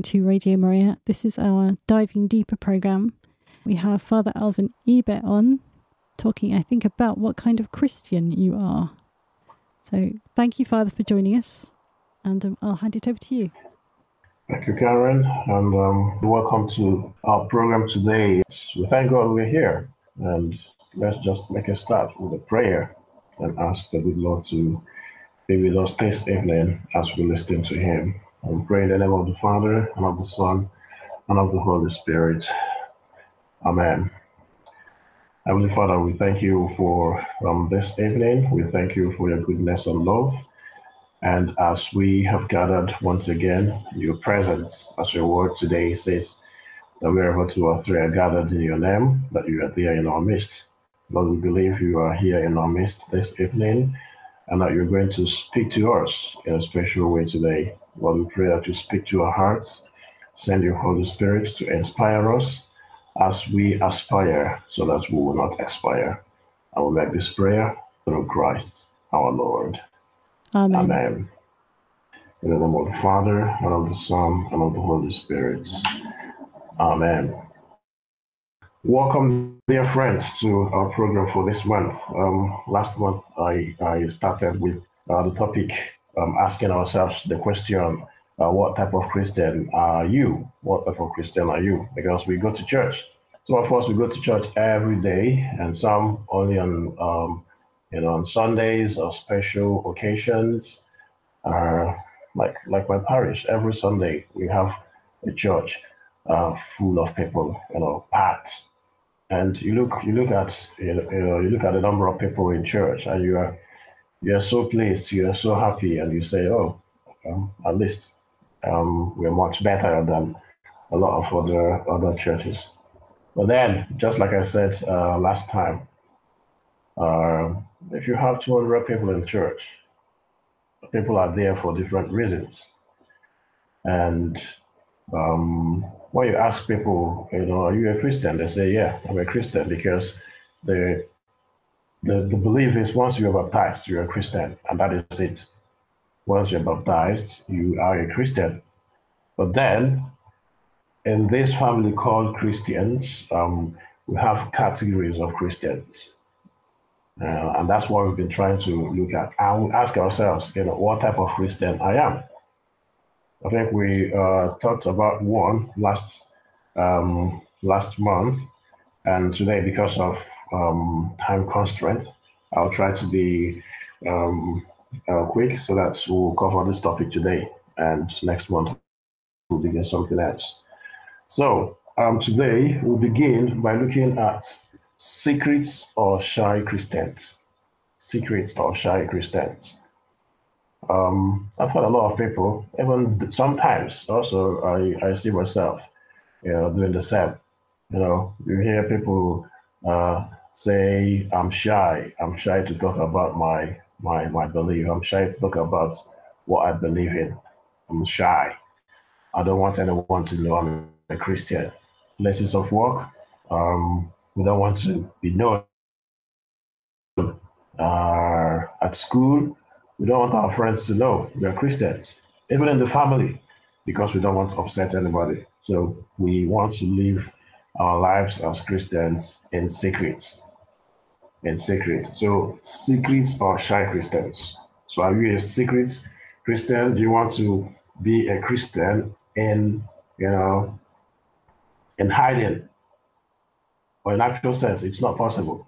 listening to Radio Maria. This is our Diving Deeper program. We have Father Alvan Ibeh on, talking, I think, about what kind of Christian you are. So thank you, Father, for joining us, and um, I'll hand it over to you. Thank you, Karen, and um, welcome to our program today. We thank God we're here, and let's just make a start with a prayer and ask the good Lord to be with us this evening as we listen to Him. I pray in the name of the Father, and of the Son, and of the Holy Spirit. Amen. Heavenly Father, we thank you for um, this evening. We thank you for your goodness and love. And as we have gathered once again, your presence, as your word today says, that wherever two or three are gathered in your name, that you are there in our midst. Lord, we believe you are here in our midst this evening and that you're going to speak to us in a special way today. Lord, we pray that you speak to our hearts, send your Holy Spirit to inspire us as we aspire so that we will not expire. I will make this prayer through Christ our Lord. Amen. Amen. In the name of the Father, and of the Son, and of the Holy Spirit. Amen. Welcome, dear friends, to our program for this month. Um, last month, I, I started with uh, the topic um, asking ourselves the question uh, what type of Christian are you? What type of Christian are you? Because we go to church. Some of us, we go to church every day, and some only on um, you know, on Sundays or special occasions. Uh, like like my parish, every Sunday we have a church uh, full of people, you know, packed. And you look you look at you know, you look at the number of people in church, and you are you are so pleased, you are so happy, and you say, oh, um, at least um, we're much better than a lot of other other churches. But then, just like I said uh, last time, uh, if you have 200 people in church, people are there for different reasons. And um, when you ask people, you know, are you a Christian? They say, yeah, I'm a Christian because the, the, the belief is once you're baptized, you're a Christian, and that is it. Once you're baptized, you are a Christian. But then, in this family called Christians, um, we have categories of Christians. Uh, and that's what we've been trying to look at and ask ourselves, you know, what type of Christian I am. I think we uh, talked about one last um, last month, and today, because of um, time constraint, I'll try to be um, uh, quick so that we'll cover this topic today, and next month we'll begin something else. So um, today we'll begin by looking at secrets or shy Christians. Secrets or shy Christians. Um, I've had a lot of people, even sometimes also I, I see myself, you know, doing the same. You know, you hear people uh, say, I'm shy. I'm shy to talk about my, my, my belief. I'm shy to talk about what I believe in. I'm shy. I don't want anyone to know I'm a Christian. Places of work, um, we don't want to be known. Uh, at school, we don't want our friends to know we are Christians, even in the family, because we don't want to upset anybody. So we want to live our lives as Christians in secret. In secret. So secrets are shy Christians. So are you a secret Christian? Do you want to be a Christian in, you know, in hiding? Or in actual sense, it's not possible.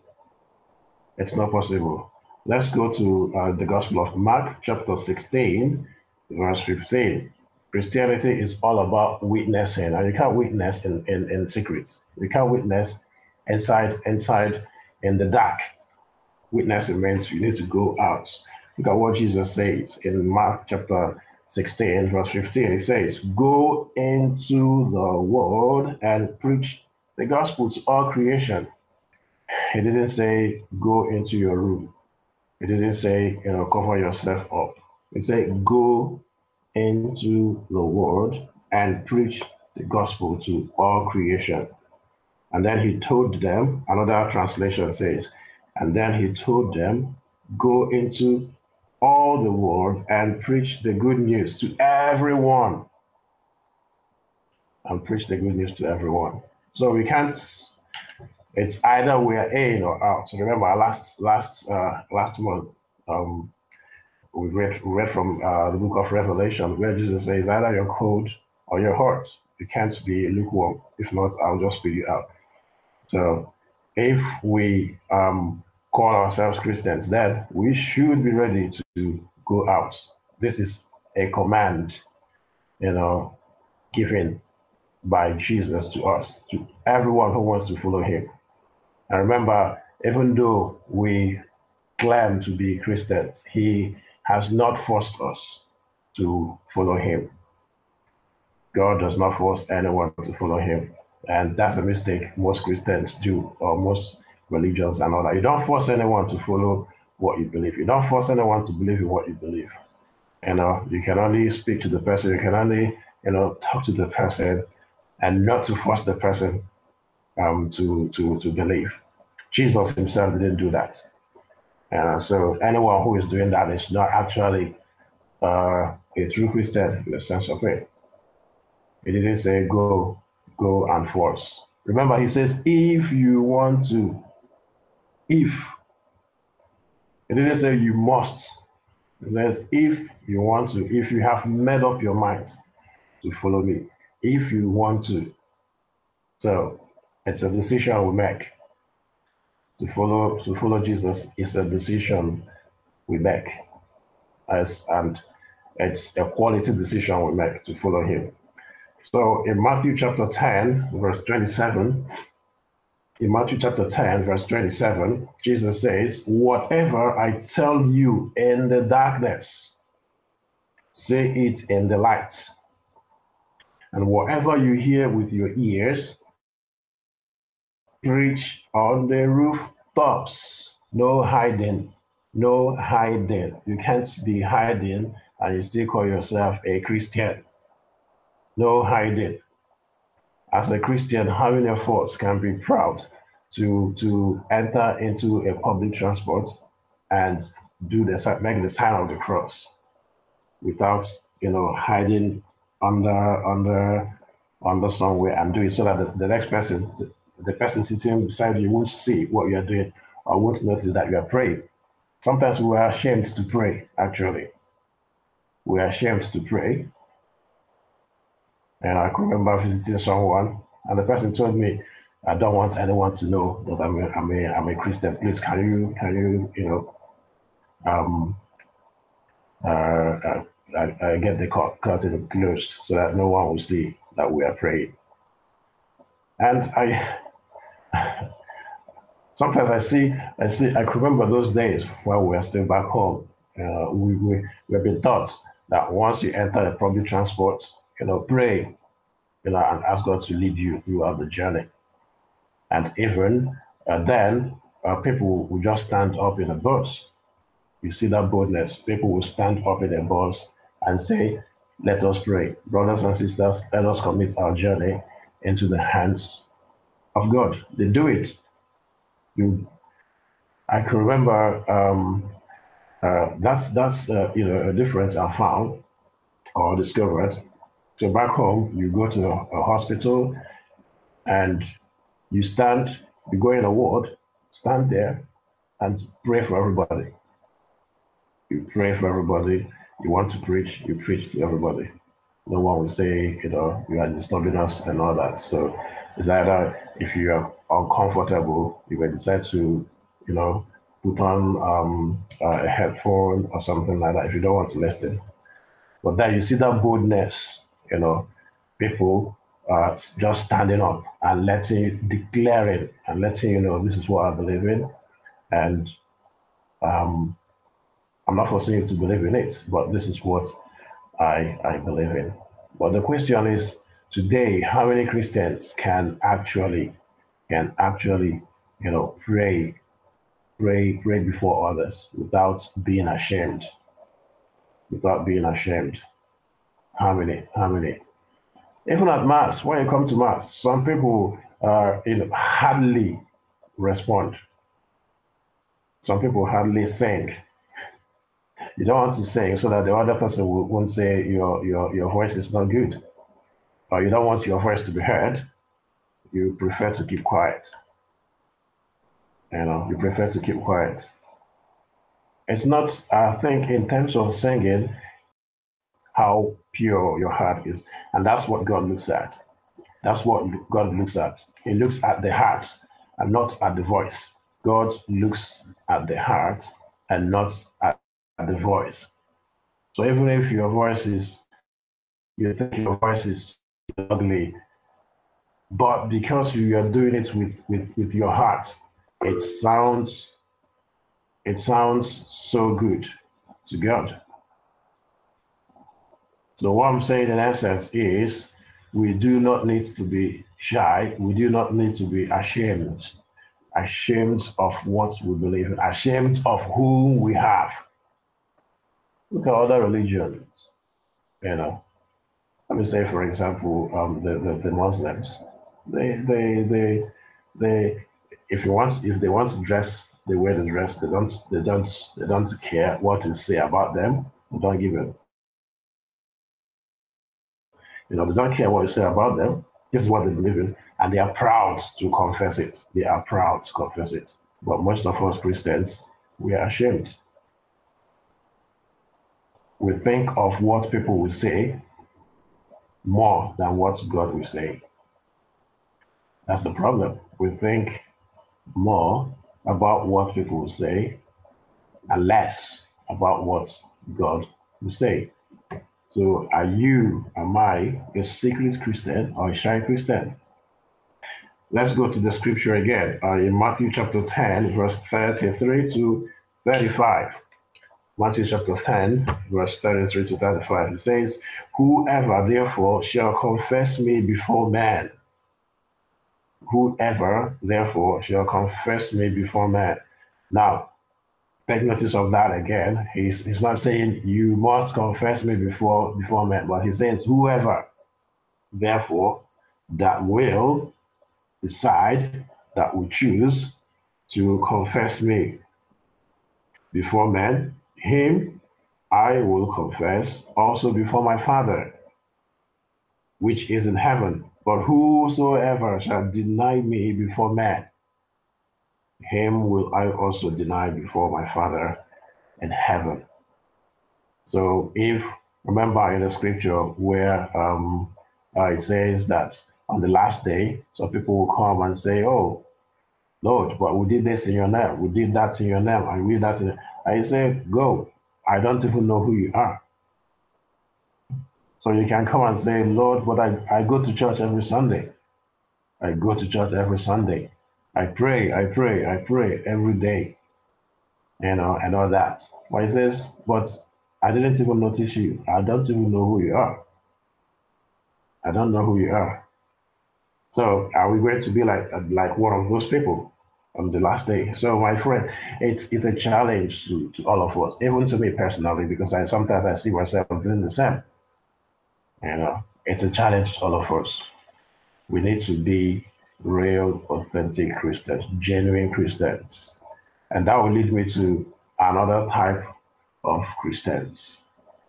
It's not possible. Let's go to uh, the Gospel of Mark, chapter 16, verse 15. Christianity is all about witnessing, and you can't witness in, in, in secrets. You can't witness inside inside in the dark. Witnessing means you need to go out. Look at what Jesus says in Mark chapter 16, verse 15. He says, Go into the world and preach the gospel to all creation. He didn't say go into your room. He didn't say, you know, cover yourself up. He said go into the world and preach the gospel to all creation. And then he told them, another translation says, and then he told them, go into all the world and preach the good news to everyone. and preach the good news to everyone. So we can't. It's either we're in or out. So remember, last last uh, last month, um, we read read from uh, the book of Revelation where Jesus says, "Either you're cold or you're hot. You can't be lukewarm. If not, I'll just spit you out." So if we um, call ourselves Christians, then we should be ready to go out. This is a command, you know, given by Jesus to us, to everyone who wants to follow him. And remember, even though we claim to be Christians, he has not forced us to follow him. God does not force anyone to follow him. And that's a mistake most Christians do, or most religions and all that. You don't force anyone to follow what you believe. You don't force anyone to believe in what you believe. You know, you can only speak to the person, you can only, you know, talk to the person and not to force the person um, to, to, to believe. Jesus himself didn't do that. And so anyone who is doing that is not actually uh, a true Christian in the sense of it. He didn't say go, go and force. Remember, he says, if you want to, if. It didn't say you must. It says, if you want to, if you have made up your mind to follow me, if you want to. So it's a decision we make. To follow to follow Jesus is a decision we make. As and it's a quality decision we make to follow him. So in Matthew chapter 10, verse 27, in Matthew chapter 10, verse 27, Jesus says, Whatever I tell you in the darkness, say it in the light. And whatever you hear with your ears, preach on the rooftops. No hiding, no hiding. You can't be hiding and you still call yourself a Christian. No hiding as a Christian, many of us can be proud to to enter into a public transport and do the make the sign of the cross without you know hiding under under under somewhere and do it so that the, the next person the, person sitting beside you won't see what you are doing or won't notice that you are praying. Sometimes we are ashamed to pray, actually. We are ashamed to pray and I remember visiting someone, and the person told me, "I don't want anyone to know that I'm a, I'm a, I'm a Christian. Please, can you can you you know, um, uh, uh, I, I get the curtain closed so that no one will see that we are praying." And I sometimes I see I see I remember those days when we were still back home. Uh, we we we have been taught that once you enter the public transport you know, pray, you know, and ask God to lead you throughout the journey. And even uh, then, uh, people will just stand up in a bus. You see that boldness. People will stand up in a bus and say, Let us pray. Brothers and sisters, let us commit our journey into the hands of God. They do it. You, I can remember um, uh, that's that's uh, you know a difference I found or discovered so back home, you go to a hospital and you stand, you go in a ward, stand there and pray for everybody. You pray for everybody. You want to preach, you preach to everybody. No one will say, you know, you are disturbing us and all that. So it's either if you are uncomfortable, you may decide to, you know, put on um, a headphone or something like that if you don't want to listen. But then you see that boldness you know, people uh, just standing up and letting, declaring and letting you know this is what I believe in. And um, I'm not forcing you to believe in it, but this is what I, I believe in. But the question is today, how many Christians can actually can actually, you know, pray, pray, pray before others without being ashamed, without being ashamed. How many? How many? Even at mass, when you come to mass, some people uh, you know, hardly respond. Some people hardly sing. You don't want to sing so that the other person won't say your, your, your voice is not good. Or you don't want your voice to be heard, you prefer to keep quiet. You know, you prefer to keep quiet. It's not, I think, in terms of singing, how pure your heart is. And that's what God looks at. That's what God looks at. He looks at the heart and not at the voice. God looks at the heart and not at, at the voice. So even if your voice is, you think your voice is ugly, but because you are doing it with, with, with your heart, it sounds it sounds so good to God. So what I'm saying in essence is we do not need to be shy. We do not need to be ashamed. Ashamed of what we believe in, ashamed of who we have. Look at other religions, you know. Let me say, for example, um, the, the, the Muslims. They, they, they, they, if you if they want to dress the way they dress, they don't, they don't, they don't care what you say about them. They don't give it. You know, they don't care what you say about them. This is what they believe in, and they are proud to confess it. They are proud to confess it. But most of us Christians, we are ashamed. We think of what people will say more than what God will say. That's the problem. We think more about what people will say and less about what God will say. So, are you, am I, a secret Christian or a shy Christian? Let's go to the scripture again uh, in Matthew chapter 10, verse 33 to 35. Matthew chapter 10, verse 33 to 35. It says, Whoever therefore shall confess me before men, whoever therefore shall confess me before men. Now, take notice of that again. He's, he's not saying you must confess me before before men, but he says whoever therefore that will decide that will choose to confess me before men, him I will confess also before my Father, which is in heaven. But whosoever shall deny me before men, him will I also deny before my Father in heaven. So if remember in the scripture where um, uh, it says that on the last day, some people will come and say, "Oh, Lord, but we did this in your name, we did that in your name, we did that." In... I say, "Go! I don't even know who you are." So you can come and say, Lord, but I, I go to church every Sunday. I go to church every Sunday. I pray, I pray, I pray every day. You know, and all that. But he says, but I didn't even notice you. I don't even know who you are. I don't know who you are. So are we going to be like like one of those people on the last day? So my friend, it's it's a challenge to, to all of us, even to me personally, because I sometimes I see myself doing the same. You know, it's a challenge to all of us. We need to be real, authentic Christians, genuine Christians. And that will lead me to another type of Christians.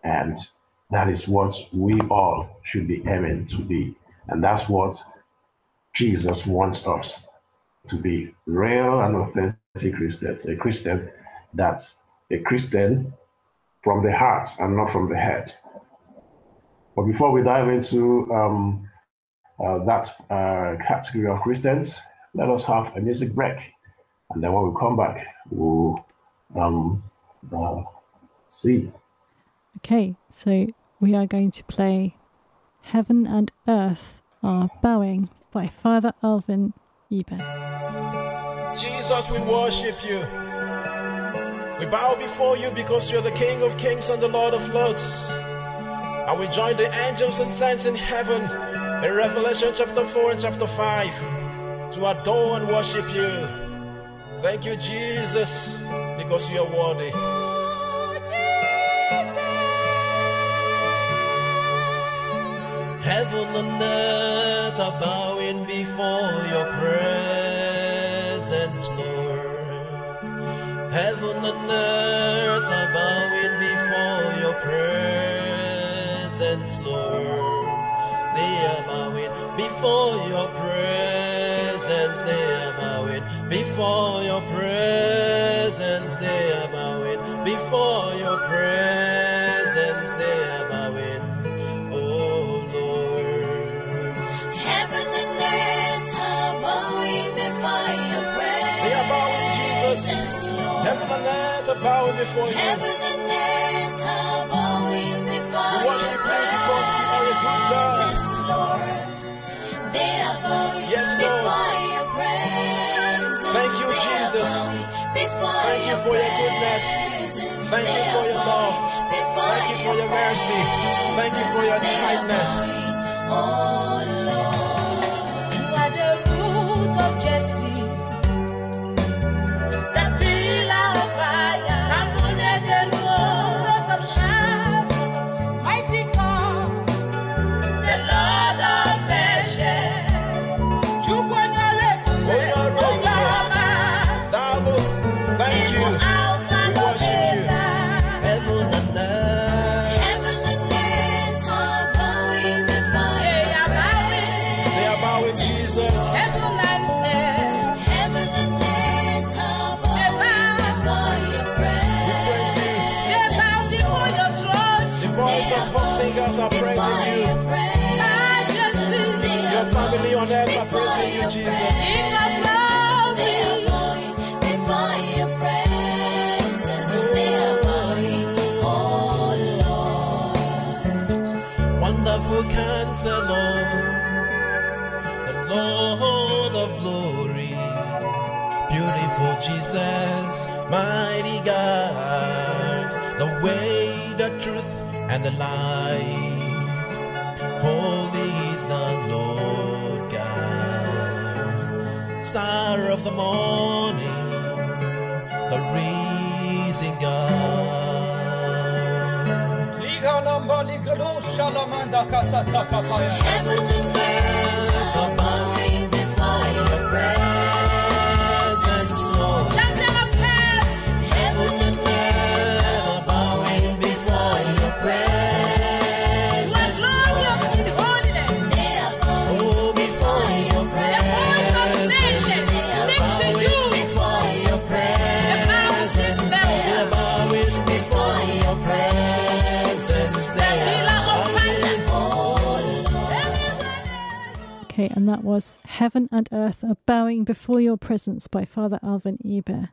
And that is what we all should be aiming to be. And that's what Jesus wants us to be real and authentic Christians. A Christian that's a Christian from the heart and not from the head. But before we dive into um, uh, that uh, category of Christians, let us have a music break. And then when we come back, we'll um, uh, see. Okay, so we are going to play Heaven and Earth Are Bowing by Father Alvan Ibeh. Jesus, we worship you. We bow before you because you're the King of kings and the Lord of lords. And we join the angels and saints in heaven in Revelation chapter 4 and chapter 5 to adore and worship you. Thank you, Jesus, because you are worthy. Heaven and earth are bowing before your presence, Lord. Heaven and earth are bowing before your presence, Lord. They are bowing before your presence they are bowing. Before your presence they are bowing. Before your presence bowing, Lord. Heaven and earth are bowing before you. Heaven and earth are bowing before We worship you because you are a good God. presence, Lord. They are bowing Yes, Lord. before your presence. Thank you, They Jesus. Before Thank you for your goodness. Thank you for your love. Thank you for your mercy. Thank you for your presence. They are kindness. Oh Lord. You are the root of Jesse, the way, the truth, and the life. Holy is the Lord God, star of the morning, the risen God. Heaven and that was Heaven and Earth are Bowing Before Your Presence by Father Alvan Ibeh,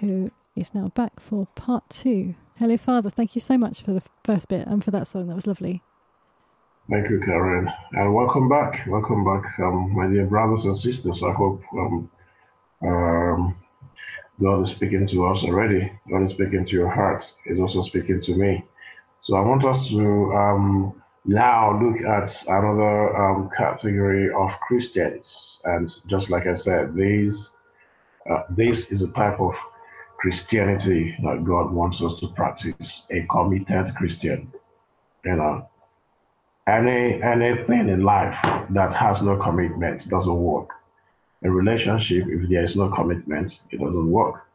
who is now back for part two. Hello, Father. Thank you so much for the first bit and for that song. That was lovely. Thank you, Karen, and welcome back. Welcome back, um, my dear brothers and sisters. I hope um, um, God is speaking to us already. God is speaking to your heart. He's also speaking to me. So I want us to um, now look at another um, category of Christians, and just like I said, these uh, this is a type of Christianity that God wants us to practice. A committed Christian, you know any anything in life that has no commitment doesn't work. A relationship, if there is no commitment, it doesn't work.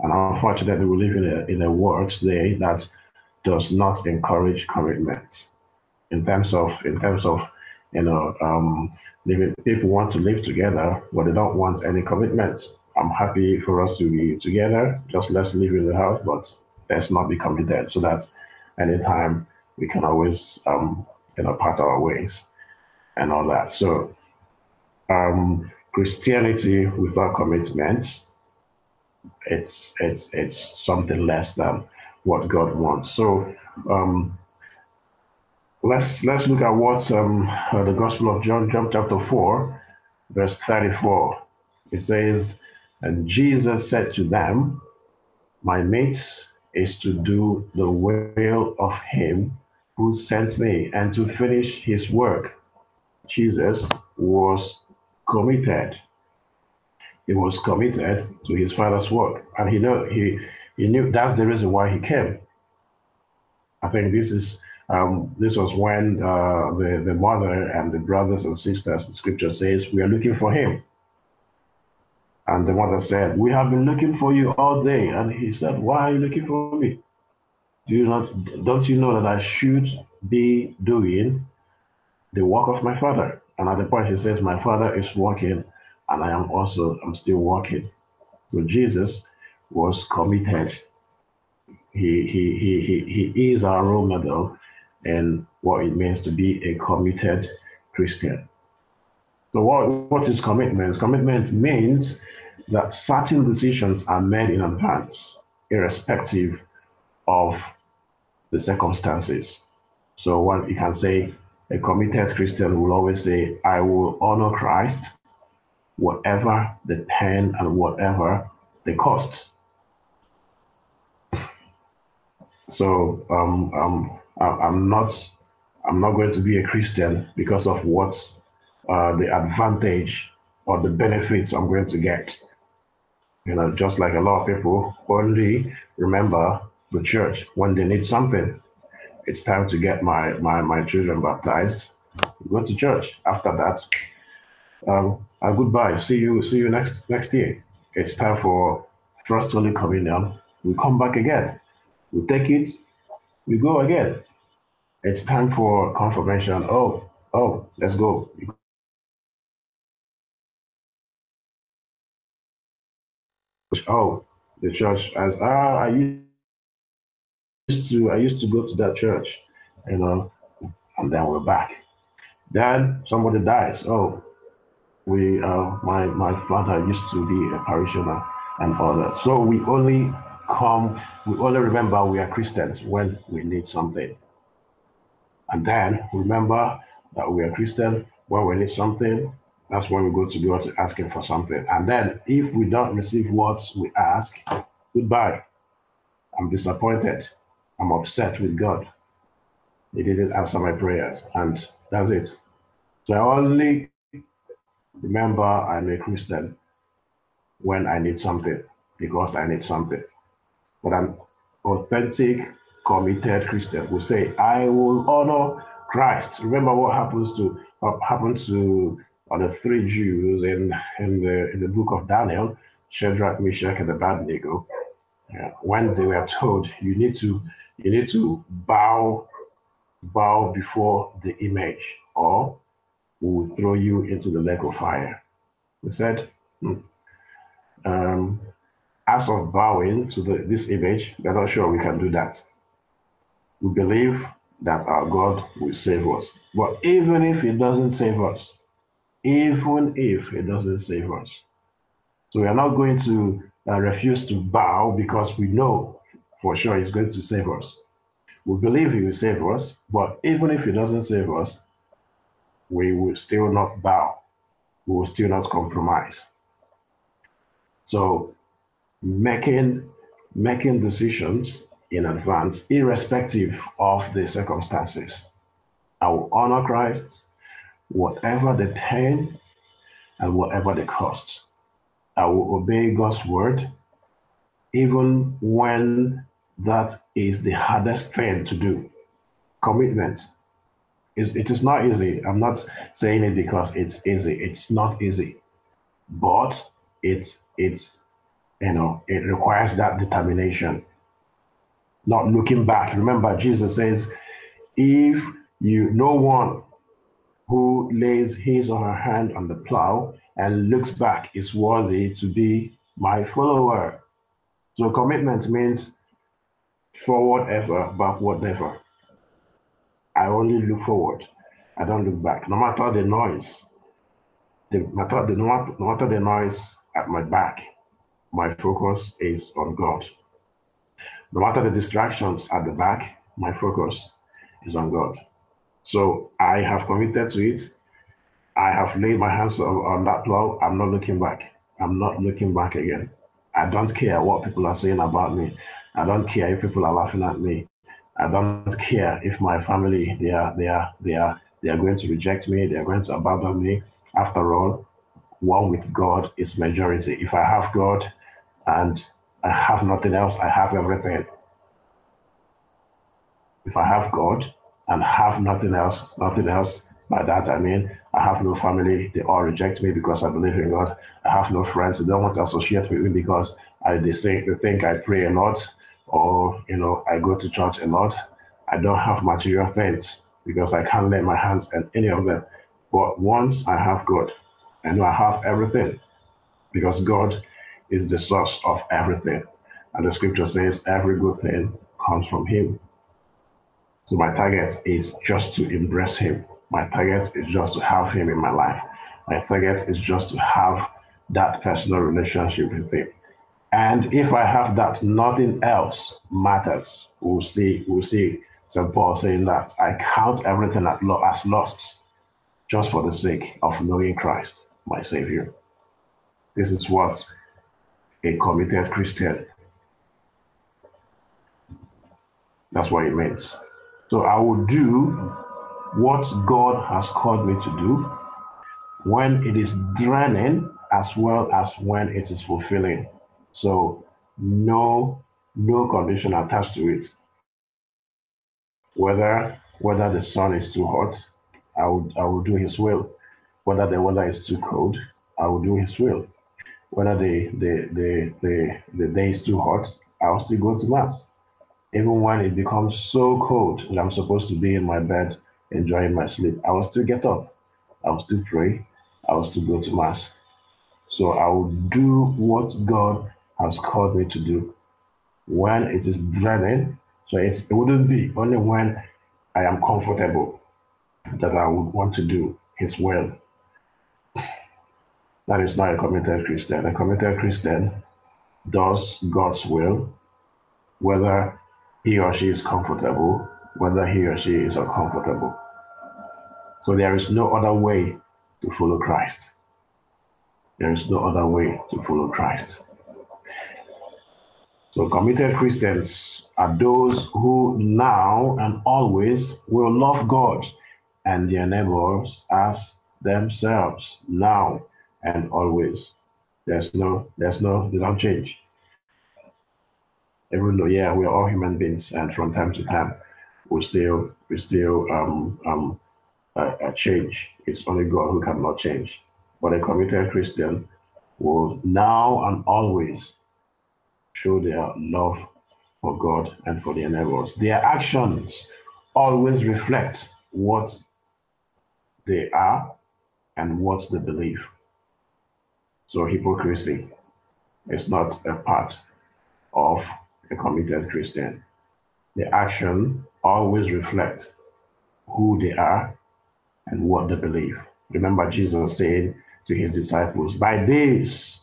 And unfortunately, we live in a in a world today that does not encourage commitment. In terms of in terms of you know um, living, people want to live together, but they don't want any commitments. I'm happy for us to be together. Just let's live in the house, but let's not be committed. So that anytime we can always um, you know part our ways and all that. So um, Christianity without commitment, it's it's it's something less than what God wants. So um, let's let's look at what um, uh, the Gospel of John, John chapter four, verse thirty-four. It says, "And Jesus said to them, My meat is to do the will of Him who sent me and to finish His work." Jesus was committed. He was committed to his father's work, and he know he he knew that's the reason why he came. I think this is um, this was when uh, the the mother and the brothers and sisters, the scripture says, we are looking for him. And the mother said, "We have been looking for you all day." And he said, "Why are you looking for me? Do you not don't you know that I should be doing the work of my father?" And at the point he says, My Father is working, and I am also, I'm still working. So Jesus was committed. He, he, he, he, he is our role model and what it means to be a committed Christian. So what, what is commitment? Commitment means that certain decisions are made in advance, irrespective of the circumstances. So what you can say, a committed Christian will always say, I will honor Christ, whatever the pain and whatever the cost. So um, um, I'm not I'm not going to be a Christian because of what uh, the advantage or the benefits I'm going to get. You know, just like a lot of people only remember the church when they need something. It's time to get my my, my children baptized. Go to church. After that, um, goodbye. See you see you next next year. It's time for First Holy Communion. We come back again. We take it. We go again. It's time for confirmation. Oh, oh, let's go. Oh, the church as ah, I used to I used to go to that church, you know, and then we're back. Then somebody dies. Oh, we uh, my my father used to be a parishioner and all that. So we only come, we only remember we are Christians when we need something. And then remember that we are Christian when we need something. That's when we go to God asking for something. And then if we don't receive what we ask, goodbye. I'm disappointed. I'm upset with God. He didn't answer my prayers. And that's it. So I only remember I'm a Christian when I need something because I need something. But an authentic, committed Christian will say, I will honor Christ. Remember what happens to what happened to uh, the three Jews in, in the in the book of Daniel, Shadrach, Meshach, and the Abednego. Yeah, when they were told you need to you need to bow bow before the image or we will throw you into the lake of fire. He said, "Hmm, um, as of bowing to the, this image, we're not sure we can do that. We believe that our God will save us. But even if He doesn't save us, even if He doesn't save us, so we are not going to uh, refuse to bow because we know for sure He's going to save us. We believe He will save us, but even if He doesn't save us, we will still not bow. We will still not compromise. So making making decisions in advance, irrespective of the circumstances. I will honor Christ, whatever the pain and whatever the cost. I will obey God's word, even when that is the hardest thing to do. Commitment. Is it is not easy. I'm not saying it because it's easy. It's not easy. But it's it's you know, it requires that determination. Not looking back. Remember, Jesus says, if you, no one who lays his or her hand on the plow and looks back is worthy to be my follower. So commitment means forward ever, backward never. I only look forward. I don't look back. No matter the noise, the no matter, no matter the noise at my back, my focus is on God. No matter the distractions at the back, my focus is on God. So I have committed to it. I have laid my hands on, on that plow. I'm not looking back. I'm not looking back again. I don't care what people are saying about me. I don't care if people are laughing at me. I don't care if my family they are they are they are they are going to reject me. They are going to abandon me. After all, one with God is majority. If I have God and I have nothing else, I have everything. If I have God and have nothing else, nothing else, by that I mean I have no family, they all reject me because I believe in God. I have no friends, they don't want to associate with me because I they think they think I pray a lot or you know I go to church a lot. I don't have material things because I can't lay my hands on any of them. But once I have God, I know I have everything because God is the source of everything. And the scripture says every good thing comes from Him. So my target is just to embrace Him. My target is just to have Him in my life. My target is just to have that personal relationship with Him. And if I have that, nothing else matters. We'll see, we'll see St. Paul saying that I count everything as as lost just for the sake of knowing Christ, my Savior. This is what a committed Christian, that's what it means. So I will do what God has called me to do when it is draining as well as when it is fulfilling. So no no condition attached to it. Whether whether the sun is too hot, I will I will do his will. Whether the weather is too cold, I will do his will. Whether the the the the, the day is too hot, I will still go to mass. Even when it becomes so cold and I'm supposed to be in my bed enjoying my sleep, I will still get up. I will still pray. I will still go to mass. So I will do what God has called me to do when it is draining. So it wouldn't be only when I am comfortable that I would want to do His will. That is not a committed Christian. A committed Christian does God's will, whether he or she is comfortable, whether he or she is uncomfortable. So there is no other way to follow Christ. There is no other way to follow Christ. So committed Christians are those who now and always will love God and their neighbors as themselves now and always. There's no, there's no, they don't change. Even though, yeah, we are all human beings, and from time to time, we still, we still um, um, uh, uh, change. It's only God who cannot change. But a committed Christian will now and always show their love for God and for their neighbors. Their actions always reflect what they are and what they believe. So hypocrisy is not a part of a committed Christian. The action always reflects who they are and what they believe. Remember Jesus said to his disciples, By this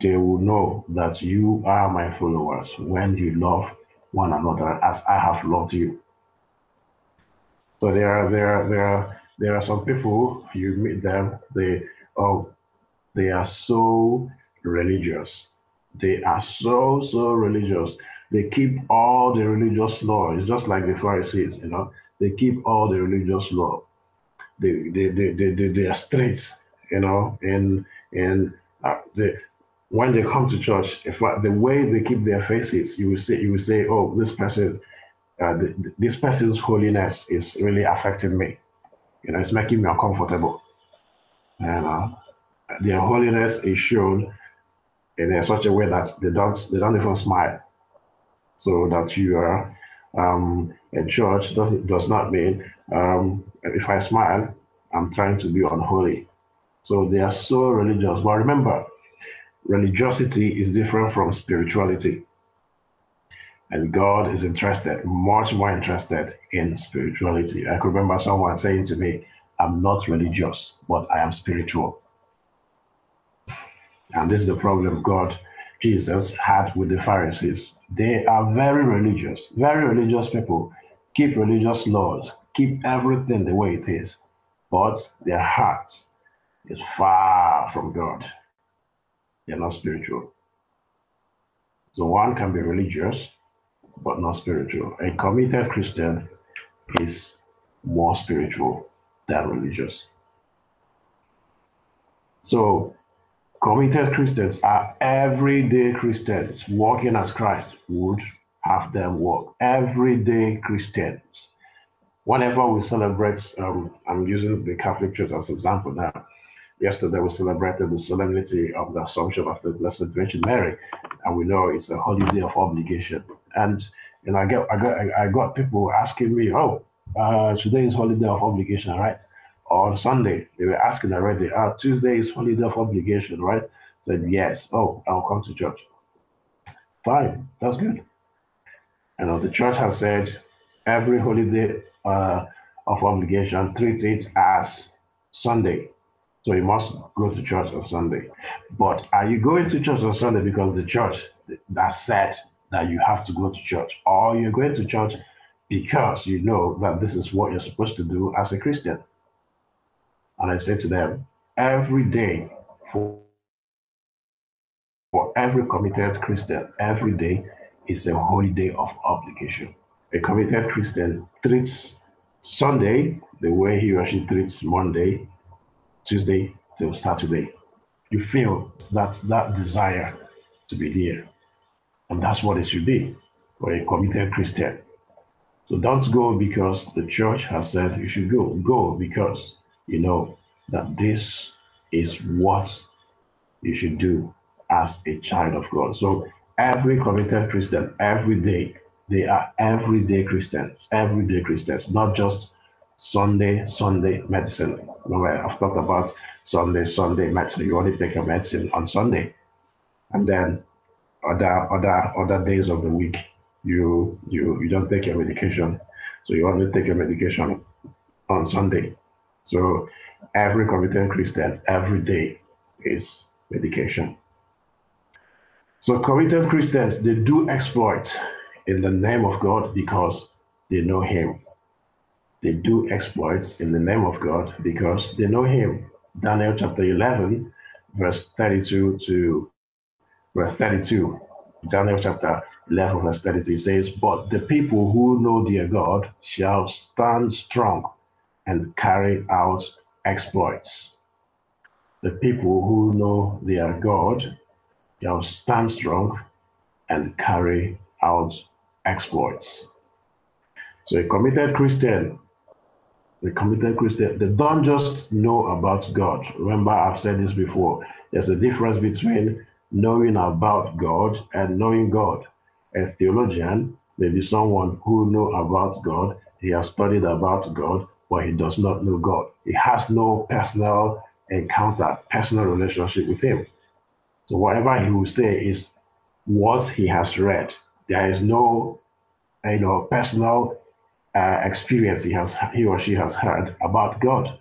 they will know that you are my followers when you love one another as I have loved you. So there are there are there are there are some people you meet them, they oh they are so religious. They are so so religious. They keep all the religious law. It's just like the Pharisees, you know. They keep all the religious law. They they they they, they, they are straight, you know, and and uh, they when they come to church, if the way they keep their faces, you will say you will say, oh, this person, uh, th- th- this person's holiness is really affecting me. You know, it's making me uncomfortable. You uh, their holiness is shown in such a way that they don't they don't even smile. So that you are um, a church does does not mean um, if I smile, I'm trying to be unholy. So they are so religious. But remember, religiosity is different from spirituality. And God is interested, much more interested in spirituality. I could remember someone saying to me, I'm not religious, but I am spiritual. And this is the problem God, Jesus, had with the Pharisees. They are very religious, very religious people, keep religious laws, keep everything the way it is, but their heart is far from God. They're not spiritual. So one can be religious, but not spiritual. A committed Christian is more spiritual than religious. So committed Christians are everyday Christians walking as Christ would have them walk. Everyday Christians. Whenever we celebrate, um, I'm using the Catholic Church as an example now. Yesterday we celebrated the solemnity of the Assumption of the Blessed Virgin Mary, and we know it's a holiday of obligation. And know, I get, I got, I got people asking me, "Oh, uh, today is holiday of obligation, right?" On Sunday. They were asking already, ah, Tuesday is holiday of obligation, right? said, yes. Oh, I'll come to church. Fine, that's good. You know, the church has said every holiday uh, of obligation treats it as Sunday. So you must go to church on Sunday. But are you going to church on Sunday because the church that said that you have to go to church? Or you're going to church because you know that this is what you're supposed to do as a Christian? And I said to them, every day for for every committed Christian, every day is a holy day of obligation. A committed Christian treats Sunday the way he or she treats Monday, Tuesday to Saturday. You feel that that desire to be there. And that's what it should be for a committed Christian. So don't go because the church has said you should go. Go because you know that this is what you should do as a child of God. So every committed Christian, every day, they are everyday Christians, everyday Christians, not just Sunday, Sunday medicine. Remember, I've talked about Sunday, Sunday medicine. You only take your medicine on Sunday, and then other other other days of the week, you you you don't take your medication. So you only take your medication on Sunday. So every committed Christian, every day is medication. So committed Christians, they do exploits in the name of God because they know Him. They do exploits in the name of God because they know Him. Daniel chapter 11, verse 32 to verse 32. Daniel chapter 11, verse 32 says, But the people who know their God shall stand strong and carry out exploits. The people who know their God shall stand strong and carry out exploits. So a committed Christian, the committed Christian, they don't just know about God. Remember, I've said this before. There's a difference between knowing about God and knowing God. A theologian may be someone who know about God. He has studied about God, but he does not know God. He has no personal encounter, personal relationship with Him. So whatever he will say is what he has read. There is no, you know, personal uh, experience he has, he or she has heard about God.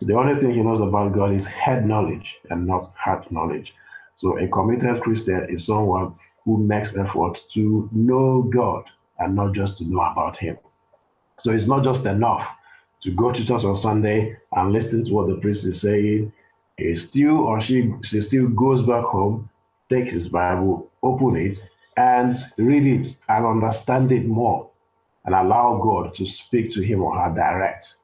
The only thing he knows about God is head knowledge and not heart knowledge. So a committed Christian is someone who makes effort to know God and not just to know about Him. So it's not just enough to go to church on Sunday and listen to what the priest is saying. He still or she, she still goes back home, takes his Bible, open it, and read it and understand it more and allow God to speak to him or her direct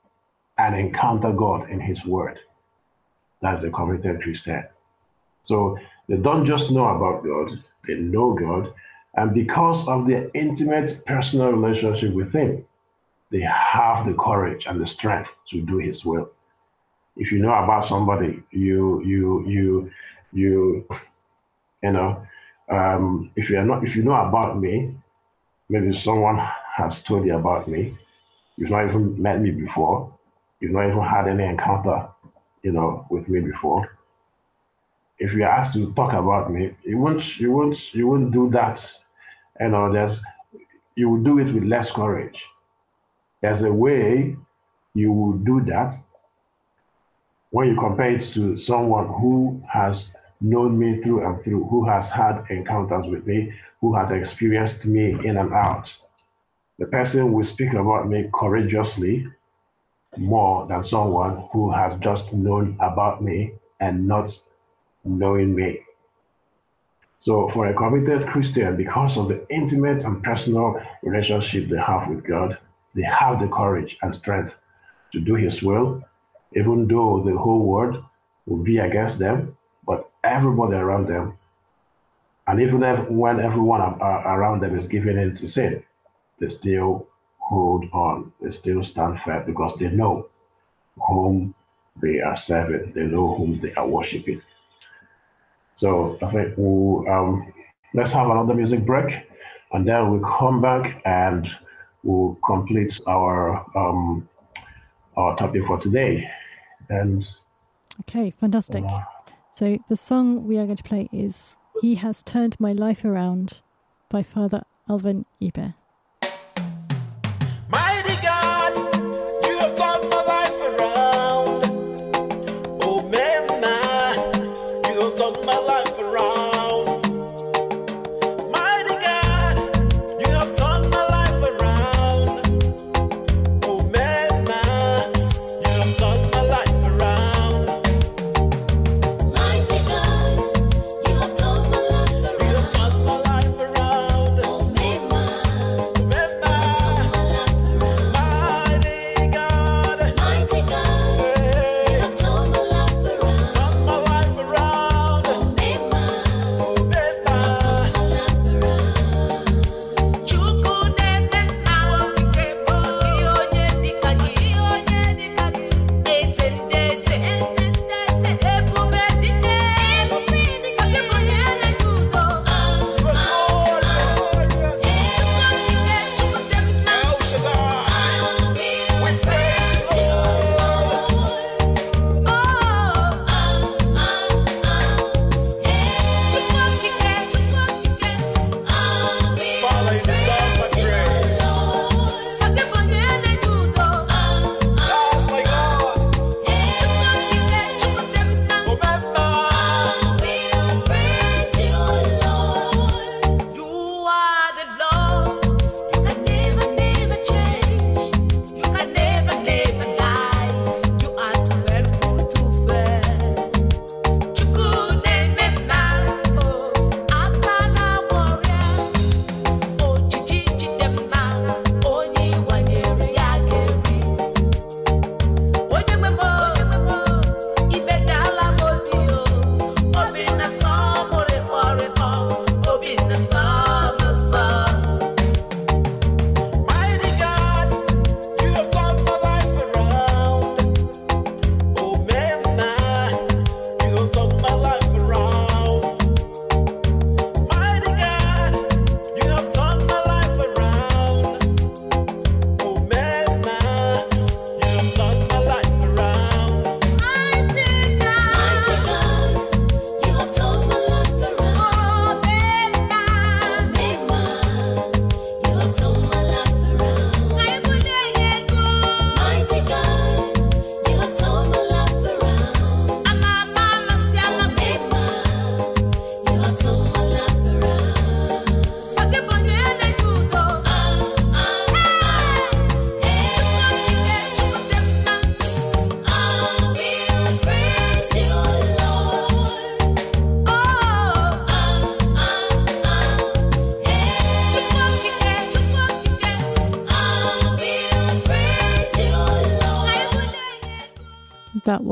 and encounter God in his word. That's a committed Christian. So they don't just know about God, they know God. And because of their intimate personal relationship with Him, they have the courage and the strength to do His will. If you know about somebody, you, you, you, you, you know, um, if you are not, if you know about me, maybe someone has told you about me. You've not even met me before. You've not even had any encounter, you know, with me before. If you're asked to talk about me, you won't, you won't, you won't do that. You know, there's, you will do it with less courage. There's a way you will do that when you compare it to someone who has known me through and through, who has had encounters with me, who has experienced me in and out. The person will speak about me courageously more than someone who has just known about me and not knowing me. So, for a committed Christian, because of the intimate and personal relationship they have with God, they have the courage and strength to do His will, even though the whole world will be against them, but everybody around them, and even when everyone around them is giving in to sin, they still hold on, they still stand firm because they know whom they are serving, they know whom they are worshiping. So I think we'll, um, let's have another music break, and then we'll come back and we'll complete our um, our topic for today. And Okay, fantastic. uh, So the song we are going to play is He Has Turned My Life Around by Father Alvan Ibeh.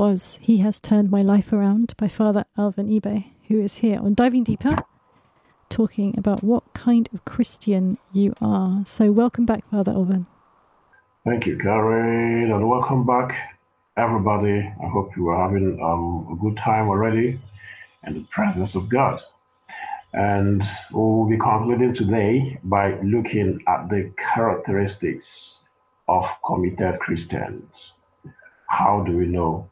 Was He Has Turned My Life Around by Father Alvan Ibeh, who is here on Diving Deeper, talking about what kind of Christian you are. So, welcome back, Father Alvan. thank you, Karen, and welcome back, everybody. I hope you are having um, a good time already in the presence of God. And we'll be concluding today by looking at the characteristics of committed Christians. How do we know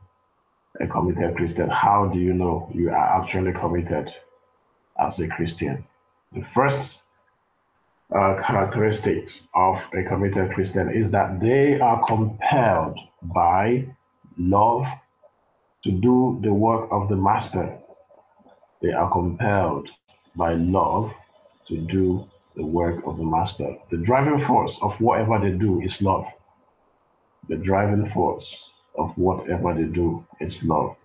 a committed Christian? How do you know you are actually committed as a Christian? The first uh, characteristics of a committed Christian is that they are compelled by love to do the work of the Master. They are compelled by love to do the work of the Master. The driving force of whatever they do is love. The driving force of whatever they do is love.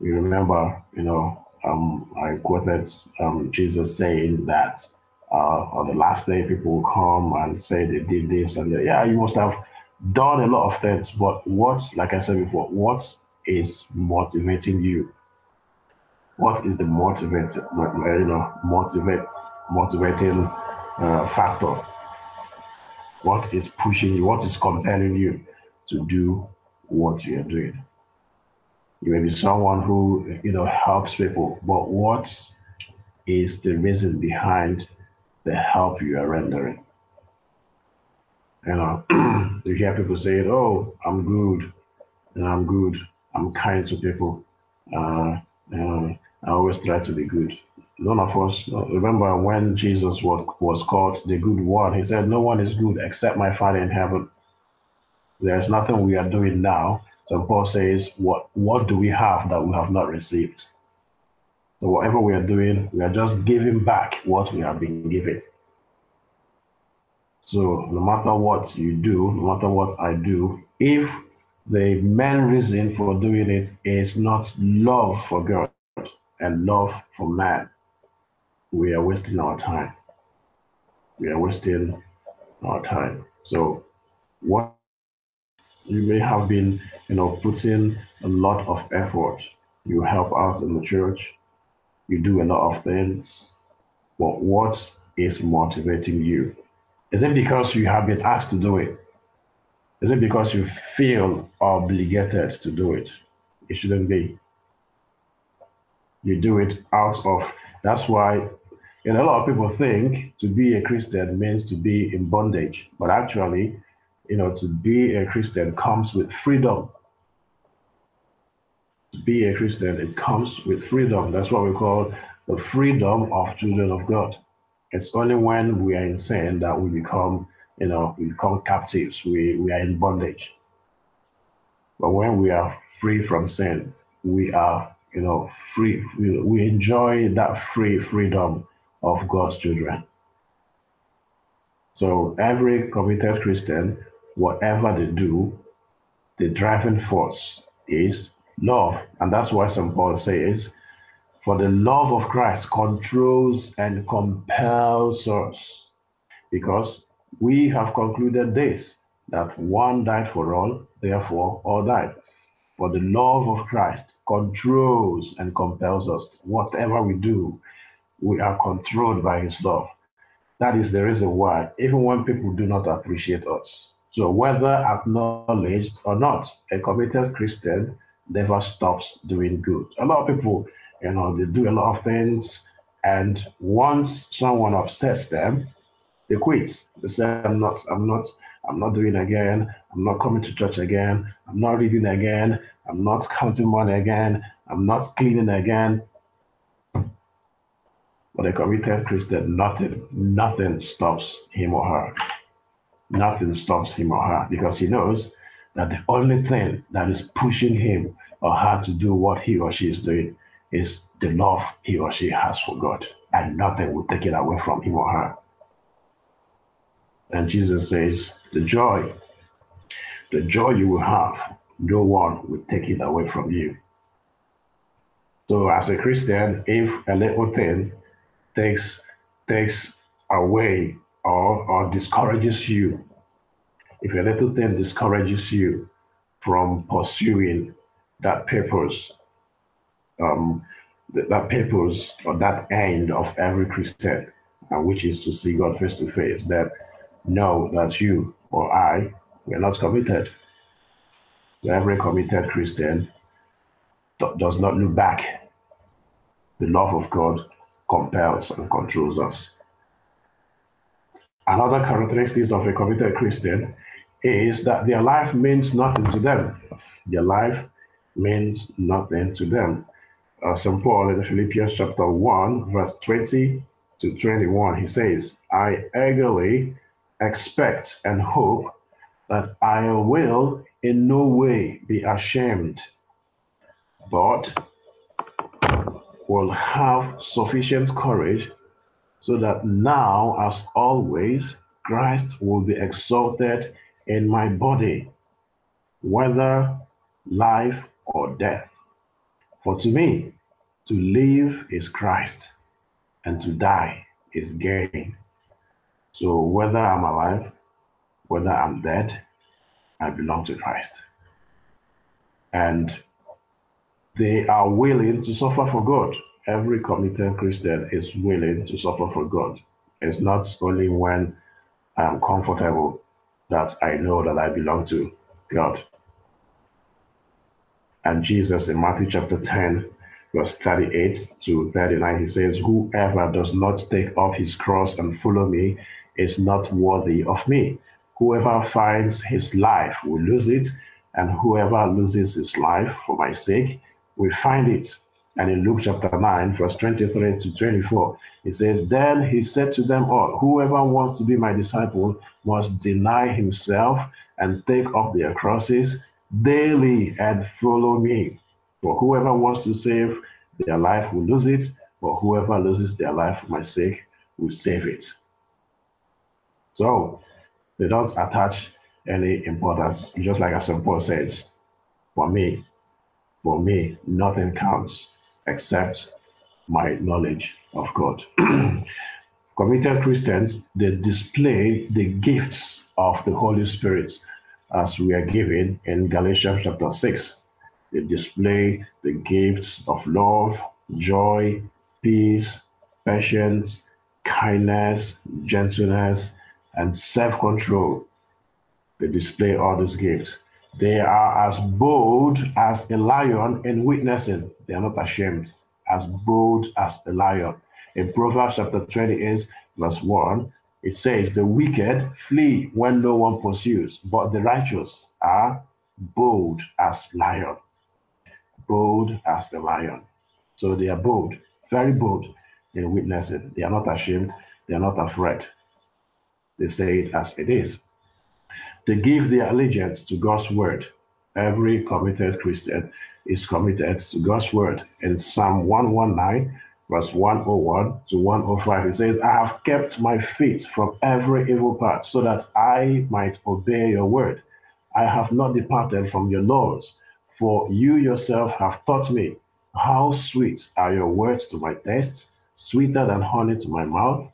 You remember, you know, um, I quoted um, Jesus saying that uh, on the last day people will come and say they did this and that. Yeah, you must have done a lot of things, but what, like I said before, what is motivating you? What is the motivate, you know, motivate, motivating uh, factor? What is pushing you? What is compelling you to do what you are doing? You may be someone who you know helps people, but what is the reason behind the help you are rendering? You know, you hear people saying, "Oh, I'm good, and I'm good. I'm kind to people. Uh, I always try to be good." None of us remember when Jesus was was called the good one. He said, "No one is good except my Father in heaven." There's nothing we are doing now. So Paul says, "What what do we have that we have not received?" So whatever we are doing, we are just giving back what we have been given. So no matter what you do, no matter what I do, if the main reason for doing it is not love for God and love for man, we are wasting our time. We are wasting our time. So what you may have been, you know, putting a lot of effort. You help out in the church, you do a lot of things, but what is motivating you? Is it because you have been asked to do it? Is it because you feel obligated to do it? It shouldn't be. You do it out of, that's why know, a lot of people think to be a Christian means to be in bondage, but actually, you know, to be a Christian comes with freedom. To be a Christian, it comes with freedom. That's what we call the freedom of children of God. It's only when we are in sin that we become, you know, we become captives. We we are in bondage. But when we are free from sin, we are, you know, free. We, we enjoy that free freedom of God's children. So every committed Christian, whatever they do, the driving force is love. And that's why St. Paul says, For the love of Christ controls and compels us. Because we have concluded this, that one died for all, therefore all died. For the love of Christ controls and compels us. Whatever we do, we are controlled by his love. That is the reason why, even when people do not appreciate us, so whether acknowledged or not, a committed Christian never stops doing good. A lot of people, you know, they do a lot of things, and once someone upsets them, they quit. They say, "I'm not, I'm not, I'm not doing again. I'm not coming to church again. I'm not reading again. I'm not counting money again. I'm not cleaning again." But a committed Christian, nothing, nothing stops him or her. Nothing stops him or her because he knows that the only thing that is pushing him or her to do what he or she is doing is the love he or she has for God. And nothing will take it away from him or her. And Jesus says, the joy, the joy you will have, no one will take it away from you. So as a Christian, if a little thing takes takes away or, or discourages you, if a little thing discourages you from pursuing that purpose, um, that purpose or that end of every Christian, uh, which is to see God face to face, that know that you or I, we are not committed. Every committed Christian do- does not look back. The love of God compels and controls us. Another characteristic of a committed Christian is that their life means nothing to them. Their life means nothing to them. Uh, St. Paul in Philippians chapter 1, verse 20 to 21, he says, I eagerly expect and hope that I will in no way be ashamed, but will have sufficient courage so that now, as always, Christ will be exalted in my body, whether life or death. For to me, to live is Christ, and to die is gain. So whether I'm alive, whether I'm dead, I belong to Christ. And they are willing to suffer for God. Every committed Christian is willing to suffer for God. It's not only when I'm comfortable that I know that I belong to God. And Jesus in Matthew chapter 10, verse 38 to 39, he says, Whoever does not take up his cross and follow me is not worthy of me. Whoever finds his life will lose it, and whoever loses his life for my sake will find it. And in Luke chapter 9, verse 23 to 24, it says, Then he said to them all, Whoever wants to be my disciple must deny himself and take up their crosses daily and follow me. For whoever wants to save their life will lose it, but whoever loses their life for my sake will save it. So they don't attach any importance, just like as. Paul says, for me, for me, nothing counts except my knowledge of God. Committed Christians, they display the gifts of the Holy Spirit as we are given in Galatians chapter 6. They display the gifts of love, joy, peace, patience, kindness, gentleness, and self control. They display all these gifts. They are as bold as a lion in witnessing. They are not ashamed, as bold as a lion. In Proverbs chapter 28, verse 1, it says, The wicked flee when no one pursues, but the righteous are bold as lion. Bold as the lion. So they are bold, very bold in witnessing. They are not ashamed, they are not afraid. They say it as it is. They give their allegiance to God's word. Every committed Christian is committed to God's word. In Psalm 119, verse 101 to 105, it says, I have kept my feet from every evil path so that I might obey your word. I have not departed from your laws, for you yourself have taught me. How sweet are your words to my taste, sweeter than honey to my mouth.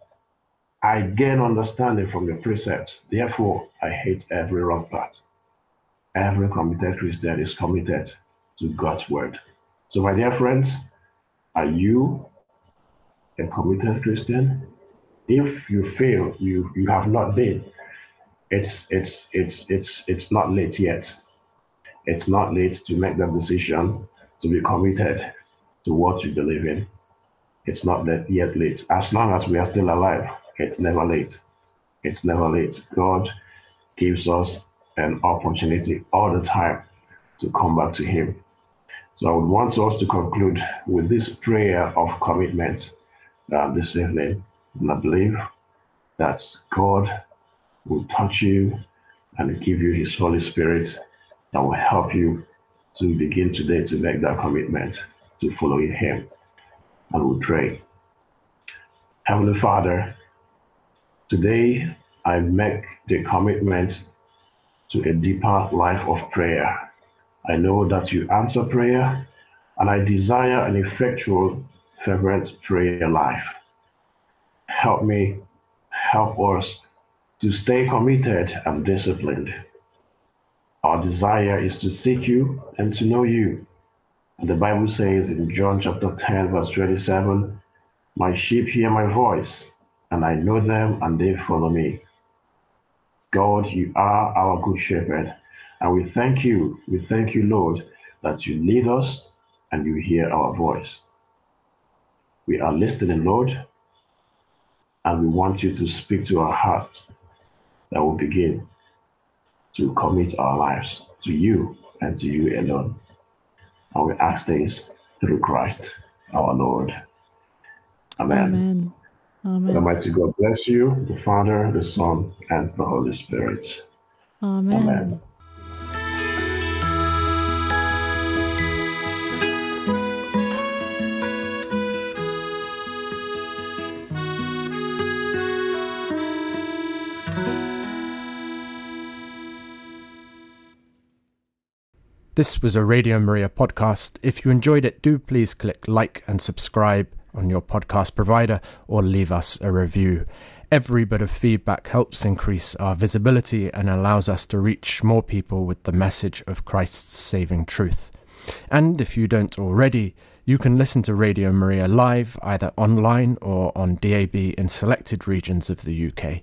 I gain understanding from your precepts. Therefore, I hate every wrong path. Every committed Christian is committed to God's word. So, my dear friends, are you a committed Christian? If you fail, you you have not been, it's it's it's it's it's not late yet. It's not late to make that decision to be committed to what you believe in. It's not yet late. As long as we are still alive, it's never late. It's never late. God gives us an opportunity all the time to come back to Him. So I would want us to conclude with this prayer of commitment uh, this evening. And I believe that God will touch you and give you His Holy Spirit that will help you to begin today to make that commitment to following Him. And we pray. Heavenly Father, today I make the commitment to a deeper life of prayer. I know that you answer prayer, and I desire an effectual, fervent prayer life. Help me, help us to stay committed and disciplined. Our desire is to seek you and to know you. And the Bible says in John chapter 10, verse 27, My sheep hear my voice, and I know them, and they follow me. God, you are our good shepherd. And we thank you, we thank you, Lord, that you lead us and you hear our voice. We are listening, Lord, and we want you to speak to our hearts that will begin to commit our lives to you and to you alone. And we ask this through Christ our Lord. Amen. Amen. Amen. Almighty God bless you, the Father, the Son, and the Holy Spirit. Amen. Amen. This was a Radio Maria podcast. If you enjoyed it, do please click like and subscribe on your podcast provider or leave us a review. Every bit of feedback helps increase our visibility and allows us to reach more people with the message of Christ's saving truth. And if you don't already, you can listen to Radio Maria live either online or on DAB in selected regions of the UK.